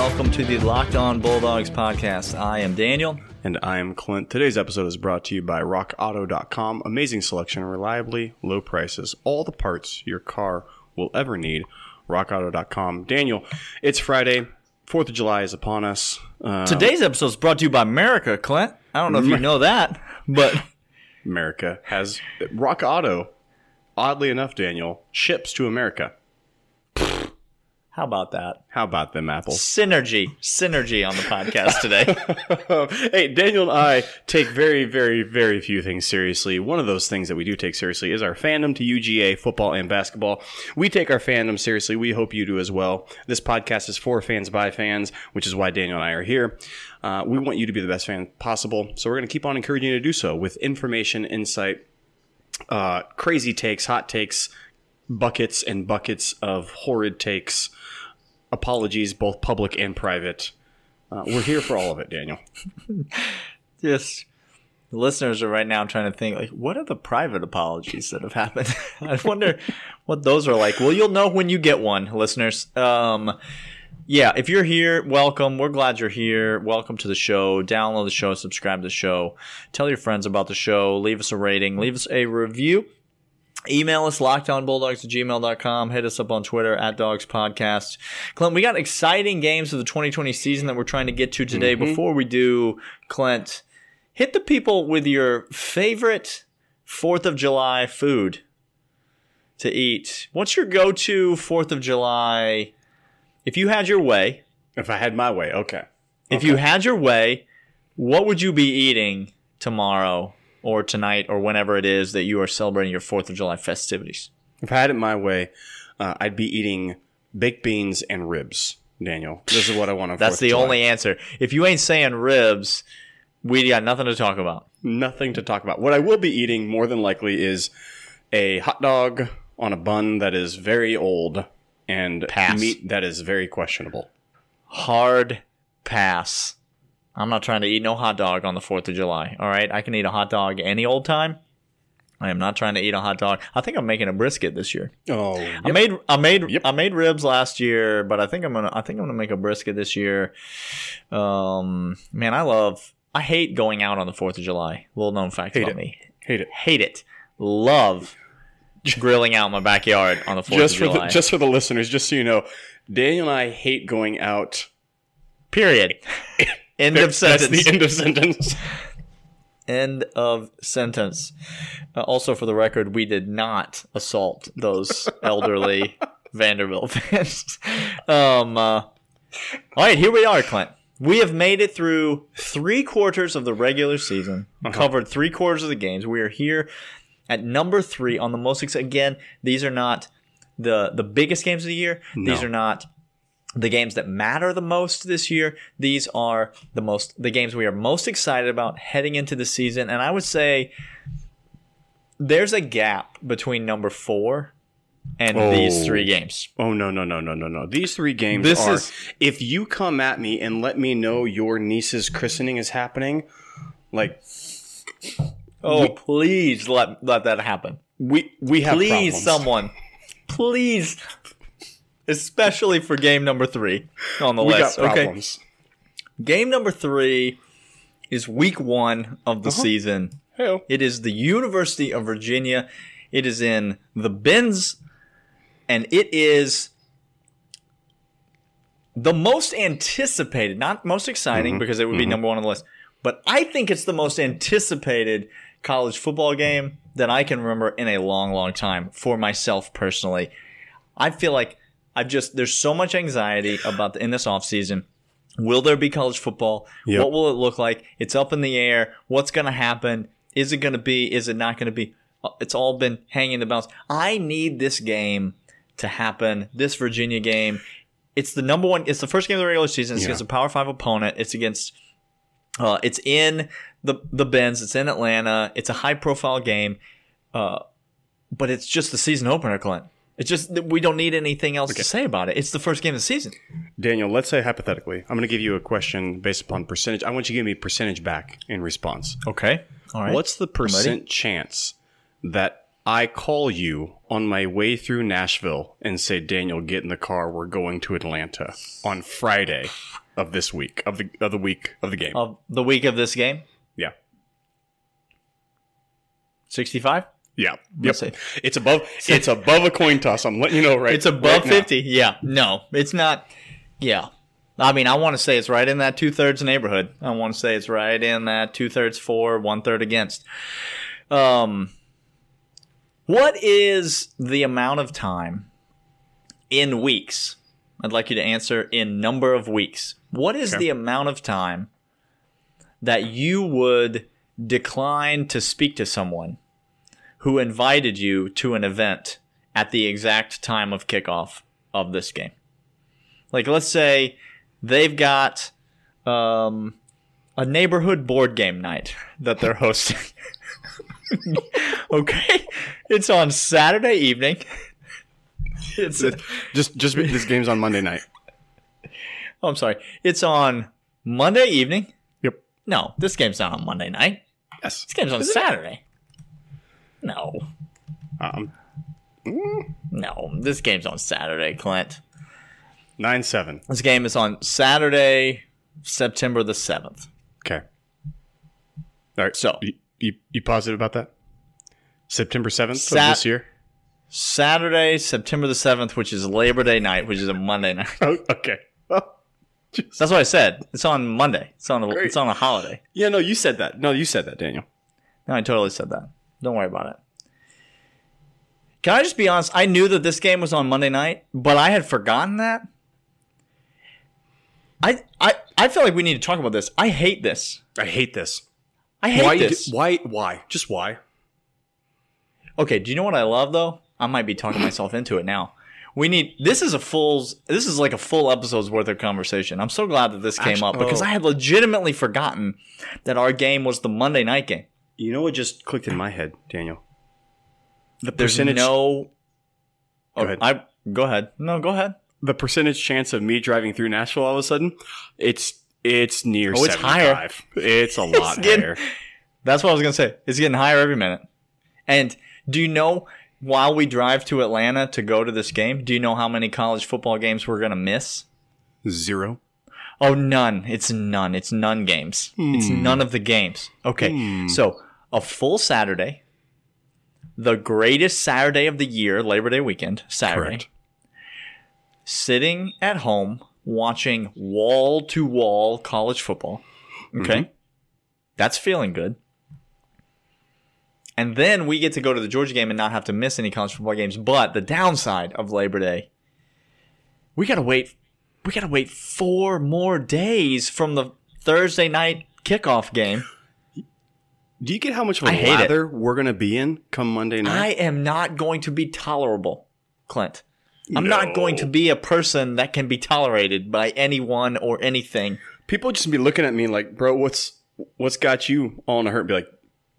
welcome to the Locked On Bulldogs podcast. I am Daniel. And I am Clint. Today's episode is brought to you by RockAuto.com. Amazing selection, reliably low prices, all the parts your car will ever need. RockAuto.com. Daniel, it's Friday. Fourth of July is upon us. Uh, Today's episode is brought to you by America, Clint. I don't know if you know that, but America has Rock Auto. Oddly enough, Daniel ships to America. How about that? How about them apples? Synergy, synergy on the podcast today. hey, Daniel and I take very, very, very few things seriously. One of those things that we do take seriously is our fandom to UGA football and basketball. We take our fandom seriously. We hope you do as well. This podcast is for fans by fans, which is why Daniel and I are here. Uh, we want you to be the best fan possible, so we're going to keep on encouraging you to do so with information, insight, uh, crazy takes, hot takes, buckets and buckets of horrid takes apologies, both public and private. Uh, we're here for all of it, Daniel. yes. The listeners are right now trying to think, like, what are the private apologies that have happened? I wonder what those are like. Well, you'll know when you get one, listeners. Um, yeah, if you're here, welcome. We're glad you're here. Welcome to the show. Download the show, subscribe to the show, tell your friends about the show, leave us a rating, leave us a review. Email us lockedonbulldogs at gmail.com. Hit us up on Twitter at Dogs Podcast. Clint, we got exciting games of the 2020 season that we're trying to get to today. Mm-hmm. Before we do, Clint, hit the people with your favorite 4th of July food to eat. What's your go to 4th of July? If you had your way. If I had my way, okay. If okay. you had your way, what would you be eating tomorrow or tonight or whenever it is that you are celebrating your 4th of July festivities? If I had it my way, uh, I'd be eating baked beans and ribs, Daniel. This is what I want on That's the only answer. If you ain't saying ribs, we got nothing to talk about. Nothing to talk about. What I will be eating more than likely is a hot dog on a bun that is very old and pass. meat that is very questionable. Hard pass. I'm not trying to eat no hot dog on the 4th of July. All right. I can eat a hot dog any old time. I am not trying to eat a hot dog. I think I'm making a brisket this year. Oh, yep. I made I made yep. I made ribs last year, but I think I'm gonna I think I'm gonna make a brisket this year. Um, man, I love I hate going out on the Fourth of July. Little known fact hate about it. me. Hate it. Hate it. Love grilling out in my backyard on the Fourth just of for July. The, just for the listeners, just so you know, Daniel and I hate going out. Period. End of sentence. That's the end of sentence. End of sentence. Uh, also, for the record, we did not assault those elderly Vanderbilt fans. um, uh, all right, here we are, Clint. We have made it through three quarters of the regular season, uh-huh. covered three quarters of the games. We are here at number three on the most. Ex- again, these are not the the biggest games of the year. No. These are not the games that matter the most this year. These are the most the games we are most excited about heading into the season. And I would say there's a gap between number four and oh. these three games. Oh no no no no no no! These three games this are. Is, if you come at me and let me know your niece's christening is happening, like, oh we, please let let that happen. We we have please problems. someone, please especially for game number three on the we list. Okay. Game number three is week one of the uh-huh. season. Hey-o. It is the University of Virginia. It is in the Benz, and it is the most anticipated, not most exciting mm-hmm. because it would be mm-hmm. number one on the list, but I think it's the most anticipated college football game that I can remember in a long, long time for myself personally. I feel like I've just there's so much anxiety about the, in this offseason. Will there be college football? Yep. What will it look like? It's up in the air. What's going to happen? Is it going to be? Is it not going to be? It's all been hanging in the balance. I need this game to happen. This Virginia game. It's the number one. It's the first game of the regular season. It's Yeah. against a Power Five opponent. It's against. Uh, it's in the the Benz. It's in Atlanta. It's a high profile game. Uh, but it's just the season opener, Clint. It's just that we don't need anything else to say about it. It's the first game of the season. Daniel, let's say hypothetically, I'm going to give you a question based upon percentage. I want you to give me percentage back in response. Okay. All right. What's the percent chance that I call you on my way through Nashville and say, Daniel, get in the car. We're going to Atlanta on Friday of this week of the of the week of the game. Of the week of this game, yeah, 65? Yeah, yep. Let's. It's above. It's above a coin toss. I'm letting you know right. It's above right now. 50. Yeah. No, it's not. Yeah. I mean, I want to say it's right in that two thirds neighborhood. I want to say it's right in that two thirds for, one third against. Um, what is the amount of time in weeks? I'd like you to answer in number of weeks. What is Okay. the amount of time that you would decline to speak to someone who invited you to an event at the exact time of kickoff of this game. Like, let's say they've got um, a neighborhood board game night that they're hosting. okay, it's on Saturday evening. It's Just just this game's on Monday night. oh, I'm sorry. It's on Monday evening. Yep. No, this game's not on Monday night. Yes. This game's on Saturday. No, Um, no, this game's on Saturday, Clint. nine seven. This game is on Saturday, September the 7th. Okay. All right. So- you, you, you positive about that? September seventh Sat- of this year. Saturday, September the 7th, which is Labor Day night, which is a Monday night. Oh, okay. Well, just- That's what I said. It's on Monday. It's on a, Great. it's on a holiday. yeah. No, you said that. No, you said that, Daniel. No, I totally said that. Don't worry about it. Can I just be honest? I knew that this game was on Monday night, but I had forgotten that. I I I feel like we need to talk about this. I hate this. I hate this. I hate why? this. do- why? Why? Just why? Okay, do you know what I love though? I might be talking myself into it now. We need this is a full this is like a full episode's worth of conversation. I'm so glad that this came up because oh. I had legitimately forgotten that our game was the Monday night game. You know what just clicked in my head, Daniel? The There's percentage. no oh, Go ahead. I go ahead. No, go ahead. the percentage chance of me driving through Nashville all of a sudden, it's it's near. Oh, it's higher. It's a lot getting- higher. That's what I was gonna say. It's getting higher every minute. And do you know while we drive to Atlanta to go to this game, do you know how many college football games we're gonna miss? Zero. Oh, none. It's none. It's none games. It's hmm. none of the games. Okay. Hmm. So, a full Saturday, the greatest Saturday of the year, Labor Day weekend, Saturday, Correct. sitting at home watching wall to wall college football. Okay. Mm-hmm. That's feeling good. And then we get to go to the Georgia game and not have to miss any college football games. But the downside of Labor Day, we gotta wait. We gotta wait four more days from the Thursday night kickoff game. Do you get how much of a hate it. we're gonna be in come Monday night? I am not going to be tolerable, Clint. I'm No. not going to be a person that can be tolerated by anyone or anything. People just be looking at me like, bro, what's what's got you all in a hurt? Be like,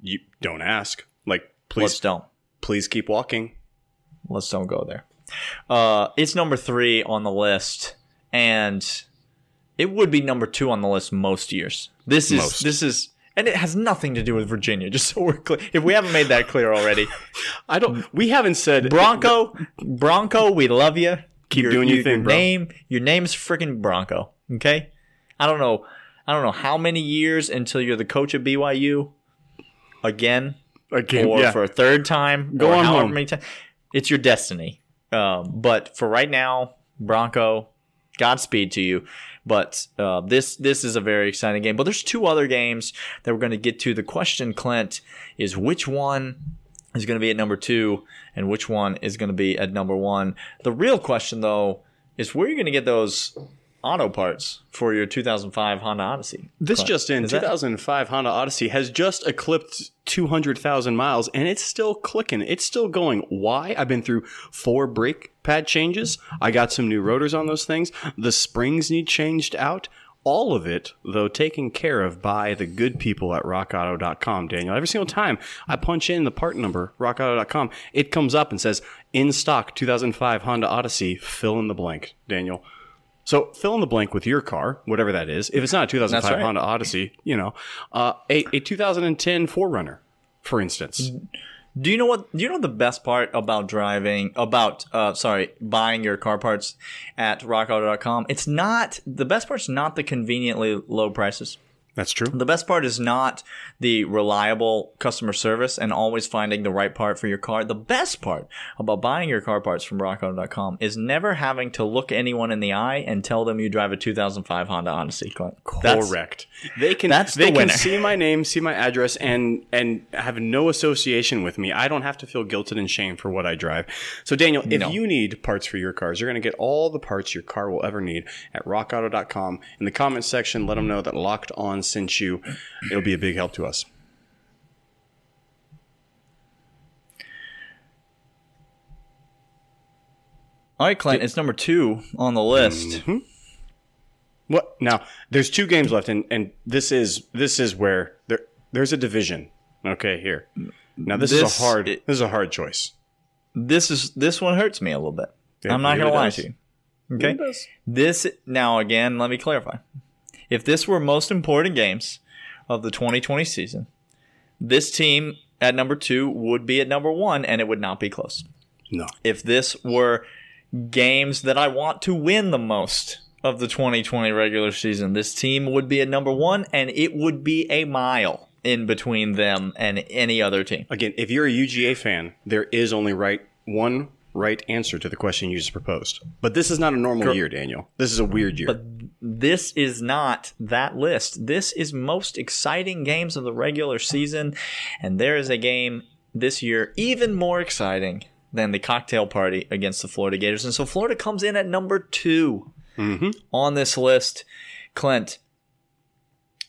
you don't ask. Like, Let's please, don't. please keep walking. Let's don't go there. Uh, it's number three on the list, and it would be number two on the list most years. This is Most. this is, and it has nothing to do with Virginia. Just so we're clear, if we haven't made that clear already, I don't. We haven't said Bronco, Bronco, we love you. Keep doing your thing, bro. Your name your name's freaking Bronco. Okay, I don't know. I don't know how many years until you're the coach of BYU again again. or yeah. for a third time. Go on however home. many times. It's your destiny. Um, but for right now, Bronco, Godspeed to you. But uh, this this is a very exciting game. But there's two other games that we're going to get to. The question, Clint, is which one is going to be at number two and which one is going to be at number one. The real question, though, is where are you're going to get those auto parts for your 2005 Honda Odyssey. This Clint. just in, Is that- 2005 Honda Odyssey has just eclipsed 200,000 miles and it's still clicking. It's still going. Why? I've been through four brake pad changes. I got some new rotors on those things. The springs need changed out. All of it, though, taken care of by the good people at rockauto.com, Daniel. Every single time I punch in the part number, rockauto.com, it comes up and says, in stock 2005 Honda Odyssey, fill in the blank, Daniel. So fill in the blank with your car, whatever that is. If it's not a 2005 right. Honda Odyssey, you know, uh, a, a 2010 4Runner, for instance. Do you know what? Do you know the best part about driving? About uh, sorry, buying your car parts at RockAuto.com? It's not the best part's not the conveniently low prices. That's true. The best part is not the reliable customer service and always finding the right part for your car. The best part about buying your car parts from rockauto.com is never having to look anyone in the eye and tell them you drive a 2005 Honda Odyssey. That's- Correct. They can that's they the can see my name, see my address, and and have no association with me. I don't have to feel guilted and shamed for what I drive. So Daniel, if No. you need parts for your cars, you're going to get all the parts your car will ever need at rockauto.com. In the comments section, let them know that Locked On sent you. It'll be a big help to us. All right, Clint, it's number two on the list. Mm-hmm. What now? There's two games left, and and this is this is where there there's a division. Okay, here. Now this, This- is a hard it- this is a hard choice. This is this one hurts me a little bit. Yeah, I'm not gonna lie does. to you. Okay. This now again, let me clarify. If this were most important games of the 2020 season, this team at number two would be at number one, and it would not be close. No. If this were games that I want to win the most of the 2020 regular season, this team would be at number one, and it would be a mile in between them and any other team. Again, if you're a UGA fan, there is only right one right answer to the question you just proposed. But this is not a normal year, Daniel. This is a weird year. But this is not that list. This is most exciting games of the regular season, and there is a game this year even more exciting than the cocktail party against the Florida Gators. And so Florida comes in at number 2 mm-hmm. on this list. Clint,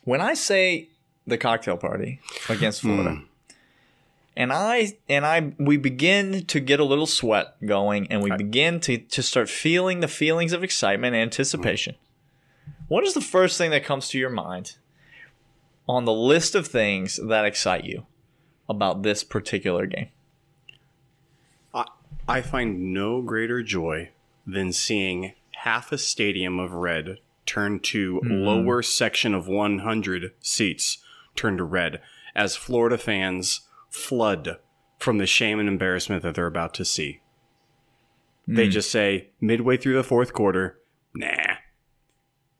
when I say the cocktail party against hmm. Florida, and I and I we begin to get a little sweat going, and we begin to to start feeling the feelings of excitement and anticipation. What is the first thing that comes to your mind on the list of things that excite you about this particular game? I, I find no greater joy than seeing half a stadium of red turn to hmm. lower section of 100 seats turn to red as Florida fans flood from the shame and embarrassment that they're about to see. They hmm. just say midway through the fourth quarter, nah,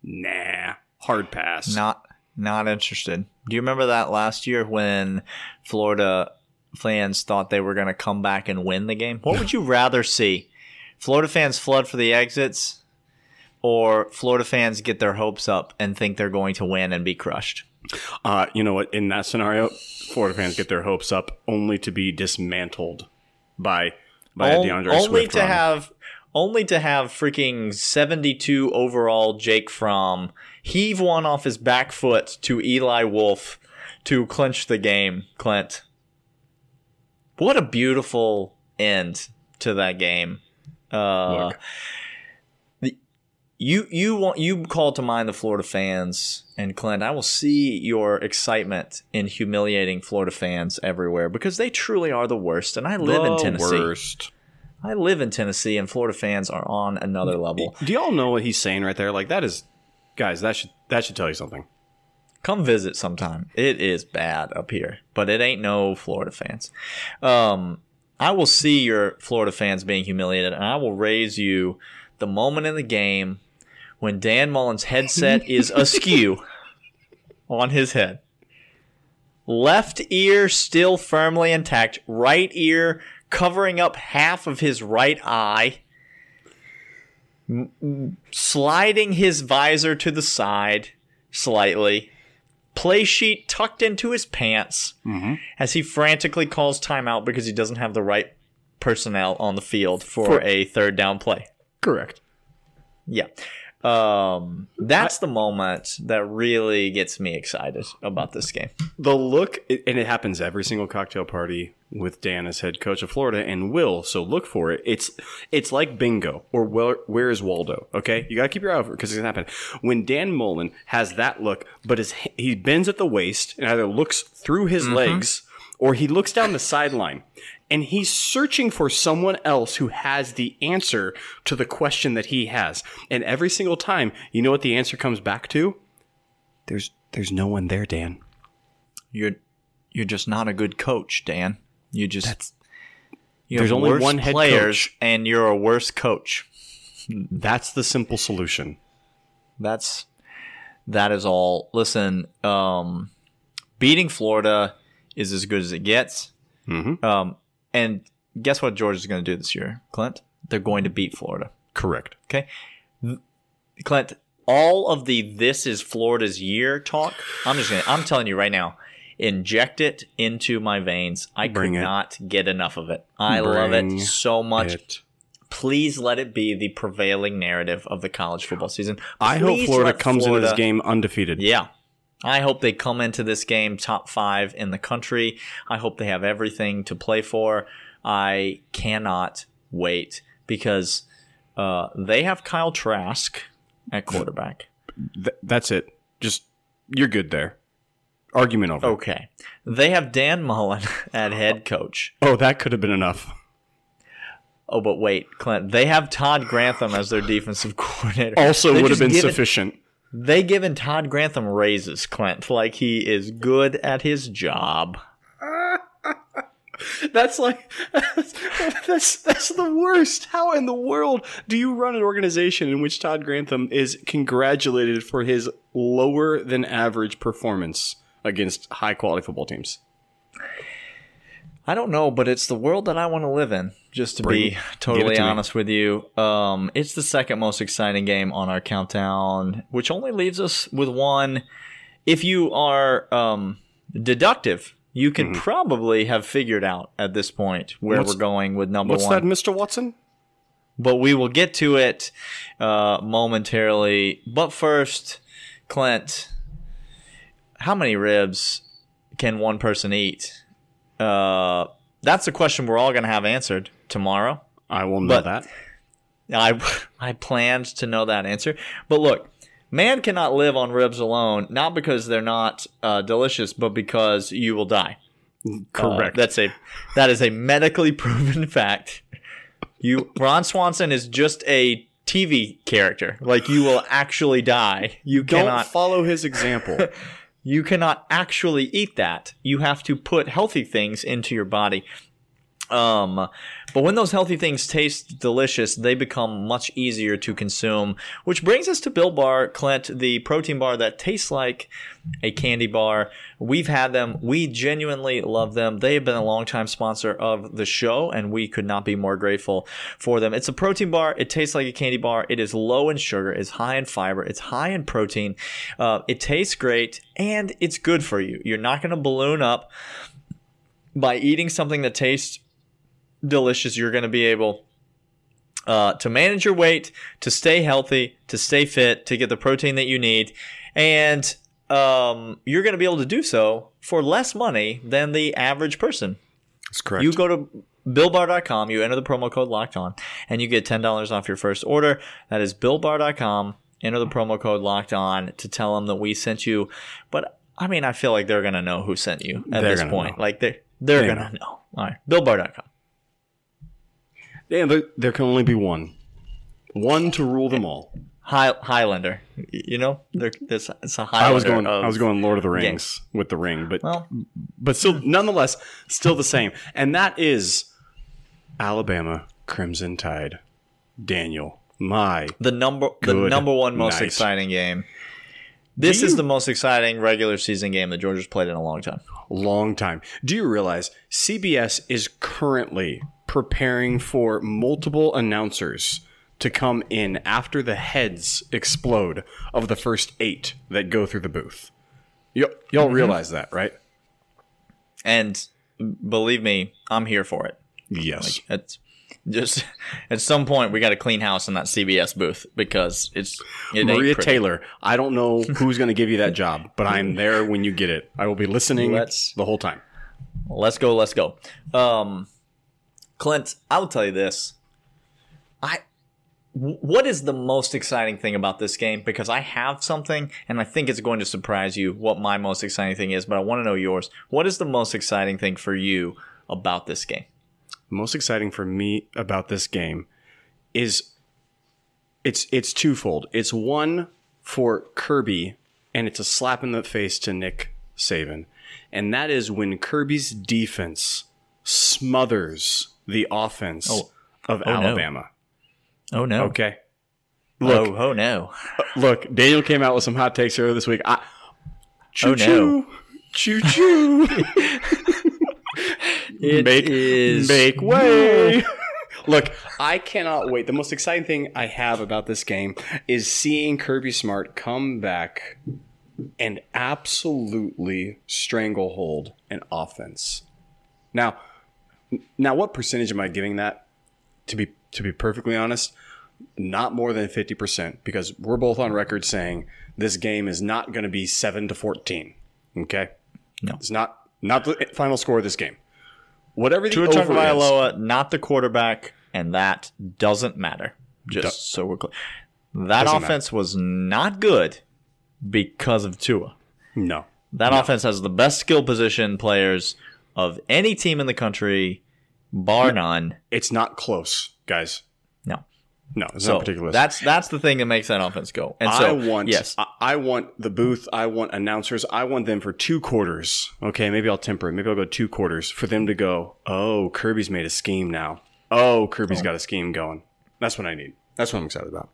nah, hard pass. Not not interested. Do you remember that last year when Florida fans thought they were going to come back and win the game? What would you rather see? Florida fans flood for the exits or Florida fans get their hopes up and think they're going to win and be crushed? Uh, you know what? In that scenario, Florida fans get their hopes up only to be dismantled by by a On- D'Andre only Swift to run. have only to have freaking 72 overall Jake Fromm heave one off his back foot to Eli Wolf to clinch the game, Clint. What a beautiful end to that game. Uh, you you want you call to mind the Florida fans and Clint. I will see your excitement in humiliating Florida fans everywhere because they truly are the worst. And I live in The Tennessee. worst. I live in Tennessee, and Florida fans are on another level. Do y'all know what he's saying right there? Like that is, guys. That should that should tell you something. Come visit sometime. It is bad up here, but it ain't no Florida fans. Um, I will see your Florida fans being humiliated, and I will raise you the moment in the game when Dan Mullen's headset is askew on his head. Left ear still firmly intact, right ear covering up half of his right eye, m- sliding his visor to the side slightly, play sheet tucked into his pants mm-hmm. as he frantically calls timeout because he doesn't have the right personnel on the field for, For- a third down play. Correct. Yeah. Um, that's the moment that really gets me excited about this game. The look, and it happens every single cocktail party with Dan as head coach of Florida and Will. So look for it. It's it's like bingo or where, where is Waldo? Okay, you got to keep your eye out for it because it's gonna happen. When Dan Mullen has that look, but his he bends at the waist and either looks through his legs or he looks down the sideline and he's searching for someone else who has the answer to the question that he has. And every single time, you know what the answer comes back to? There's there's no one there, Dan. You're you're just not a good coach, Dan. You just you There's only one head players, coach. and you're a worse coach. That's the simple solution. That's that is all. Listen, um, beating Florida is as good as it gets. Mhm. Um, and guess what Georgia's going to do this year, Clint? They're going to beat Florida. Correct. Okay, Clint. All of the "this is Florida's year" talk. I'm just gonna. I'm telling you right now. Inject it into my veins. I Bring could it. not get enough of it. I love it so much. It- Please let it be the prevailing narrative of the college football season. I hope Florida comes Florida- into this game undefeated. Yeah. I hope they come into this game top five in the country. I hope they have everything to play for. I cannot wait because uh, they have Kyle Trask at quarterback. Th- that's it. Just you're good there. Argument over. Okay. They have Dan Mullen at head coach. Oh, that could have been enough. Oh, but wait, Clint. They have Todd Grantham as their defensive coordinator. Also, They would have been given- sufficient. They given Todd Grantham raises, Clint, like he is good at his job. That's like that's that's the worst. How in the world do you run an organization in which Todd Grantham is congratulated for his lower than average performance against high quality football teams? I don't know, but it's the world that I want to live in. Just to Bring- be totally to me. honest with you, um, it's the second most exciting game on our countdown, which only leaves us with one. If you are um, deductive, you can probably have figured out at this point where Mm-hmm. What's- we're going with number What's one. What's that, Mr. Watson? but we will get to it uh, momentarily. But first, Clint, how many ribs can one person eat? Uh, that's a question we're all going to have answered tomorrow. I will know But- that. I I planned to know that answer, but look, man cannot live on ribs alone, not because they're not uh, delicious, but because you will die. Uh, Correct. that's a that is a medically proven fact. You Ron Swanson is just a TV character. Like you will actually die. You Don't cannot follow his example. you cannot actually eat that. You have to put healthy things into your body. Um, but when those healthy things taste delicious, they become much easier to consume. Which brings us to Built Bar, Clint, the protein bar that tastes like a candy bar. We've had them. We genuinely love them. They have been a longtime sponsor of the show, and we could not be more grateful for them. It's a protein bar. It tastes like a candy bar. It is low in sugar. It's high in fiber. It's high in protein. Uh, it tastes great, and it's good for you. You're not going to balloon up by eating something that tastes delicious. You're going to be able uh, to manage your weight, to stay healthy, to stay fit, to get the protein that you need, and um, you're going to be able to do so for less money than the average person. That's correct. You go to BuiltBar.com, you enter the promo code Locked On, and you get ten dollars off your first order. That is BuiltBar.com. Enter the promo code Locked On to tell them that we sent you. But I mean, I feel like they're gonna know who sent you at They're this point. know. Like they they're They gonna know. All right, BuiltBar.com. Yeah, there, there can only be one. One to rule them all. High, Highlander. You know, there, there's it's a Highlander. I was going. I was going Lord of the Rings with the ring, but Well, but still, nonetheless, still the same. And that is Alabama Crimson Tide. Daniel, my the number the number one most night. exciting game. This Do is the most exciting regular season game that Georgia's played in a long time. long time. Do you realize CBS is currently preparing for multiple announcers to come in after the heads explode of the first eight that go through the booth? Y- y'all Mm-hmm. realize that, right? And believe me, I'm here for it. Yes. It's just at some point we got to clean house in that CBS booth because it's it Maria. Taylor. I don't know who's going to give you that job, but I'm there when you get it. I will be listening Let's- the whole time. Let's go. Let's go. Um, Clint, I will tell you this. I. What is the most exciting thing about this game? Because I have something, and I think it's going to surprise you what my most exciting thing is, but I want to know yours. What is the most exciting thing for you about this game? The most exciting for me about this game is it's it's twofold. It's one for Kirby, and it's a slap in the face to Nick Saban, and that is when Kirby's defense smothers the offense Oh. of Oh, no. Alabama. Oh no. Okay. Oh, look, oh, oh no. look, Daniel came out with some hot takes earlier this week. I, choo Oh, choo, choo choo. Make is- make way. Look, I cannot wait. The most exciting thing I have about this game is seeing Kirby Smart come back and absolutely stranglehold an offense. Now, now what percentage am I giving that? To be to be perfectly honest, not more than 50% because we're both on record saying this game is not going to be 7 to 14. Okay? No. It's not not the final score of this game. Whatever the Tua over Tagovailoa, not the quarterback, and that doesn't matter. Just Do- so we're clear. That offense was not good because of Tua. no. That offense has the best skill position players of any team in the country, bar none. It's not close, guys. No. No, it's So not particular. that's that's the thing that makes that offense go. And so I want yes, I, I want the booth, I want announcers, I want them for two quarters. Okay, maybe I'll temper it. Maybe I'll go two quarters for them to go, "Oh, Kirby's made a scheme now. Oh, Kirby's oh. got a scheme going." That's what I need. That's what I'm excited about.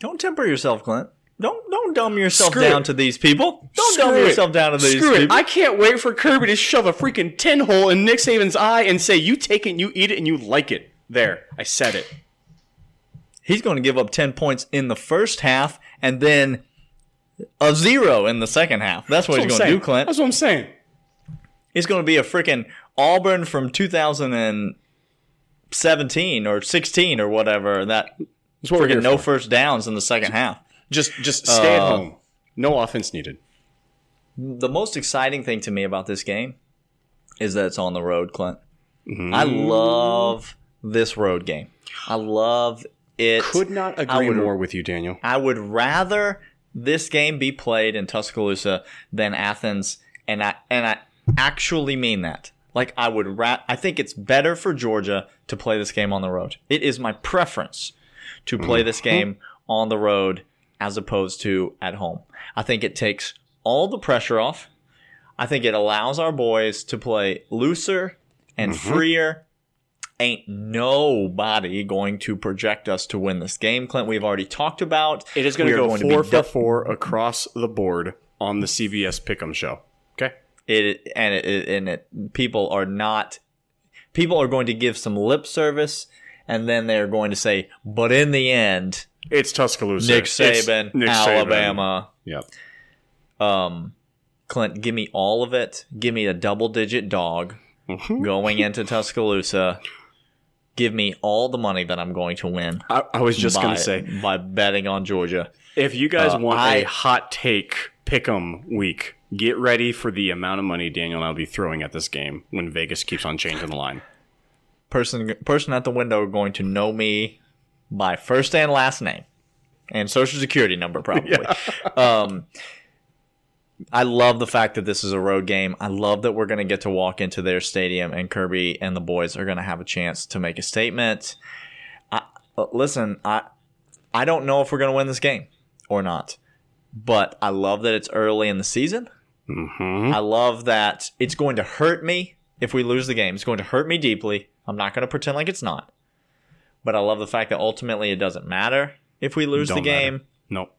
don't temper yourself, Clint. Don't don't dumb yourself Screw down it. to these people. Don't Screw dumb it. yourself down to these Screw it. people. I can't wait for Kirby to shove a freaking tin hole in Nick Saban's eye and say, "You take it, and you eat it, and you like it." There, I said it. He's going to give up 10 points in the first half and then a zero in the second half. That's what That's he's what going to do, Clint. That's what I'm saying. He's going to be a freaking Auburn from 2017 or 16 or whatever. That That's what freaking no for. first downs in the second half. Just, just stay at Uh, home. No offense needed. The most exciting thing to me about this game is that it's on the road, Clint. I love this road game. I love it. Could not agree would- more with you, Daniel. I would rather this game be played in Tuscaloosa than Athens, and I and I actually mean that. Like I would ra- I think it's better for Georgia to play this game on the road. It is my preference to play this game on the road as opposed to at home. I think it takes all the pressure off. I think it allows our boys to play looser and mm-hmm. freer. Ain't nobody going to project us to win this game, Clint. We've already talked about. It is going to go to four be for du- four across the board on the CBS Pick'em show. Okay. it and it, it and it people are not people are going to give some lip service and then they're going to say but in the end It's Tuscaloosa. Nick Saban Nick Saban. Alabama Yep. um Clint give me all of it give me a double digit dog Mm-hmm. going into Tuscaloosa give me all the money that I'm going to win I, I was just going to say, by betting on Georgia if you guys Uh, want I- a hot take Pick'em week, get ready for the amount of money Daniel and I'll be throwing at this game when Vegas keeps on changing the line. Person person at the window are going to know me by first and last name and social security number probably. Um, I love the fact that this is a road game. I love that we're going to get to walk into their stadium and Kirby and the boys are going to have a chance to make a statement. I, uh, listen, I I don't know if we're going to win this game or not, but I love that it's early in the season. Mm-hmm. I love that it's going to hurt me if we lose the game. It's going to hurt me deeply. I'm not going to pretend like it's not. But I love the fact that ultimately it doesn't matter if we lose the Don't game. matter. Nope.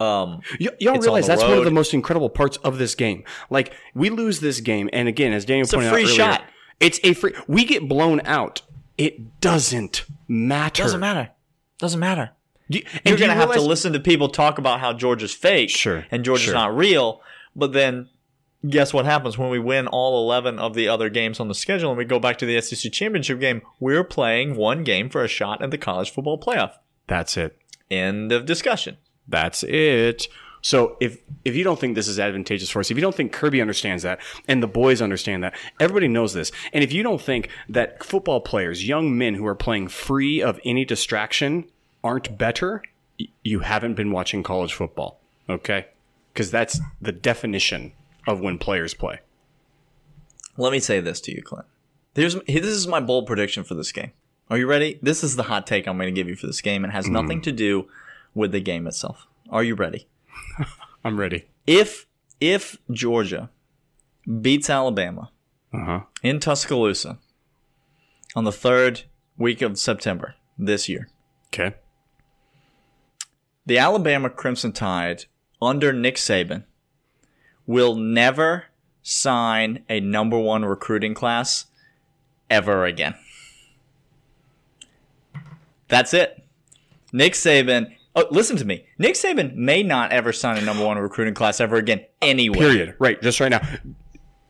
Um, Y- y'all realize the that's one of the most incredible parts of this game. Like we lose this game, and again, as Daniel a pointed free out earlier, shot. it's a free. We get blown out. It doesn't matter. doesn't matter. Doesn't matter. Do you- You're going to you have to listen to people talk about how George is fake Sure, and George sure. not real. But then guess what happens when we win all 11 of the other games on the schedule and we go back to the SEC championship game? We're playing one game for a shot at the college football playoff. That's it. End of discussion. That's it. So if if you don't think this is advantageous for us, if you don't think Kirby understands that and the boys understand that, everybody knows this. And if you don't think that football players, young men who are playing free of any distraction aren't better, you haven't been watching college football. Okay? Cuz that's the definition of when players play. Let me say this to you, Clint. Here's this is my bold prediction for this game. Are you ready? This is the hot take I'm going to give you for this game and has nothing to do with the game itself. Are you ready? I'm ready. If if Georgia beats Alabama Uh huh. in Tuscaloosa on the third week of September this year. Okay. The Alabama Crimson Tide under Nick Saban will never sign a number one recruiting class ever again. That's it. Nick Saban. Oh, listen to me. Nick Saban may not ever sign a number one recruiting class ever again anyway. Period. Right. Just right now.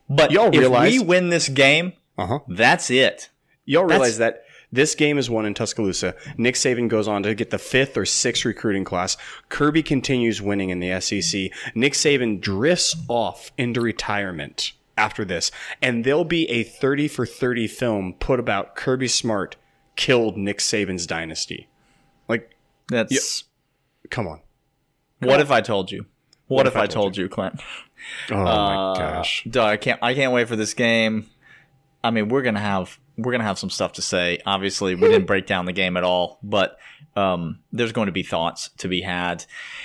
But Y'all if we win this game, Uh huh. that's it. Y'all realize that this game is won in Tuscaloosa. Nick Saban goes on to get the fifth or sixth recruiting class. Kirby continues winning in the SEC. Nick Saban drifts off into retirement after this, and there'll be a 30 for 30 film put about Kirby Smart killed Nick Saban's dynasty. Like, That's come on. what if I told you? What, if, I told you, Clint? Oh Uh, my gosh. Duh, I can't. I can't wait for this game. I mean, we're gonna have we're gonna have some stuff to say. Obviously, we didn't break down the game at all, but um, there's going to be thoughts to be had,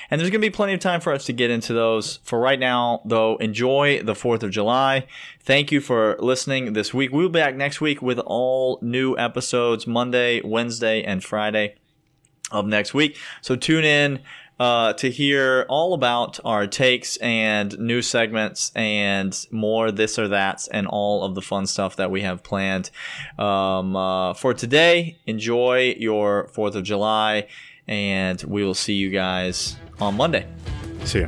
and there's going to be plenty of time for us to get into those. For right now, though, enjoy the Fourth of July. Thank you for listening this week. We'll be back next week with all new episodes Monday, Wednesday, and Friday of next week. So tune in uh, to hear all about our takes and new segments and more this or that and all of the fun stuff that we have planned um, uh, for today. Enjoy your 4th of July, and we will see you guys on Monday. See ya.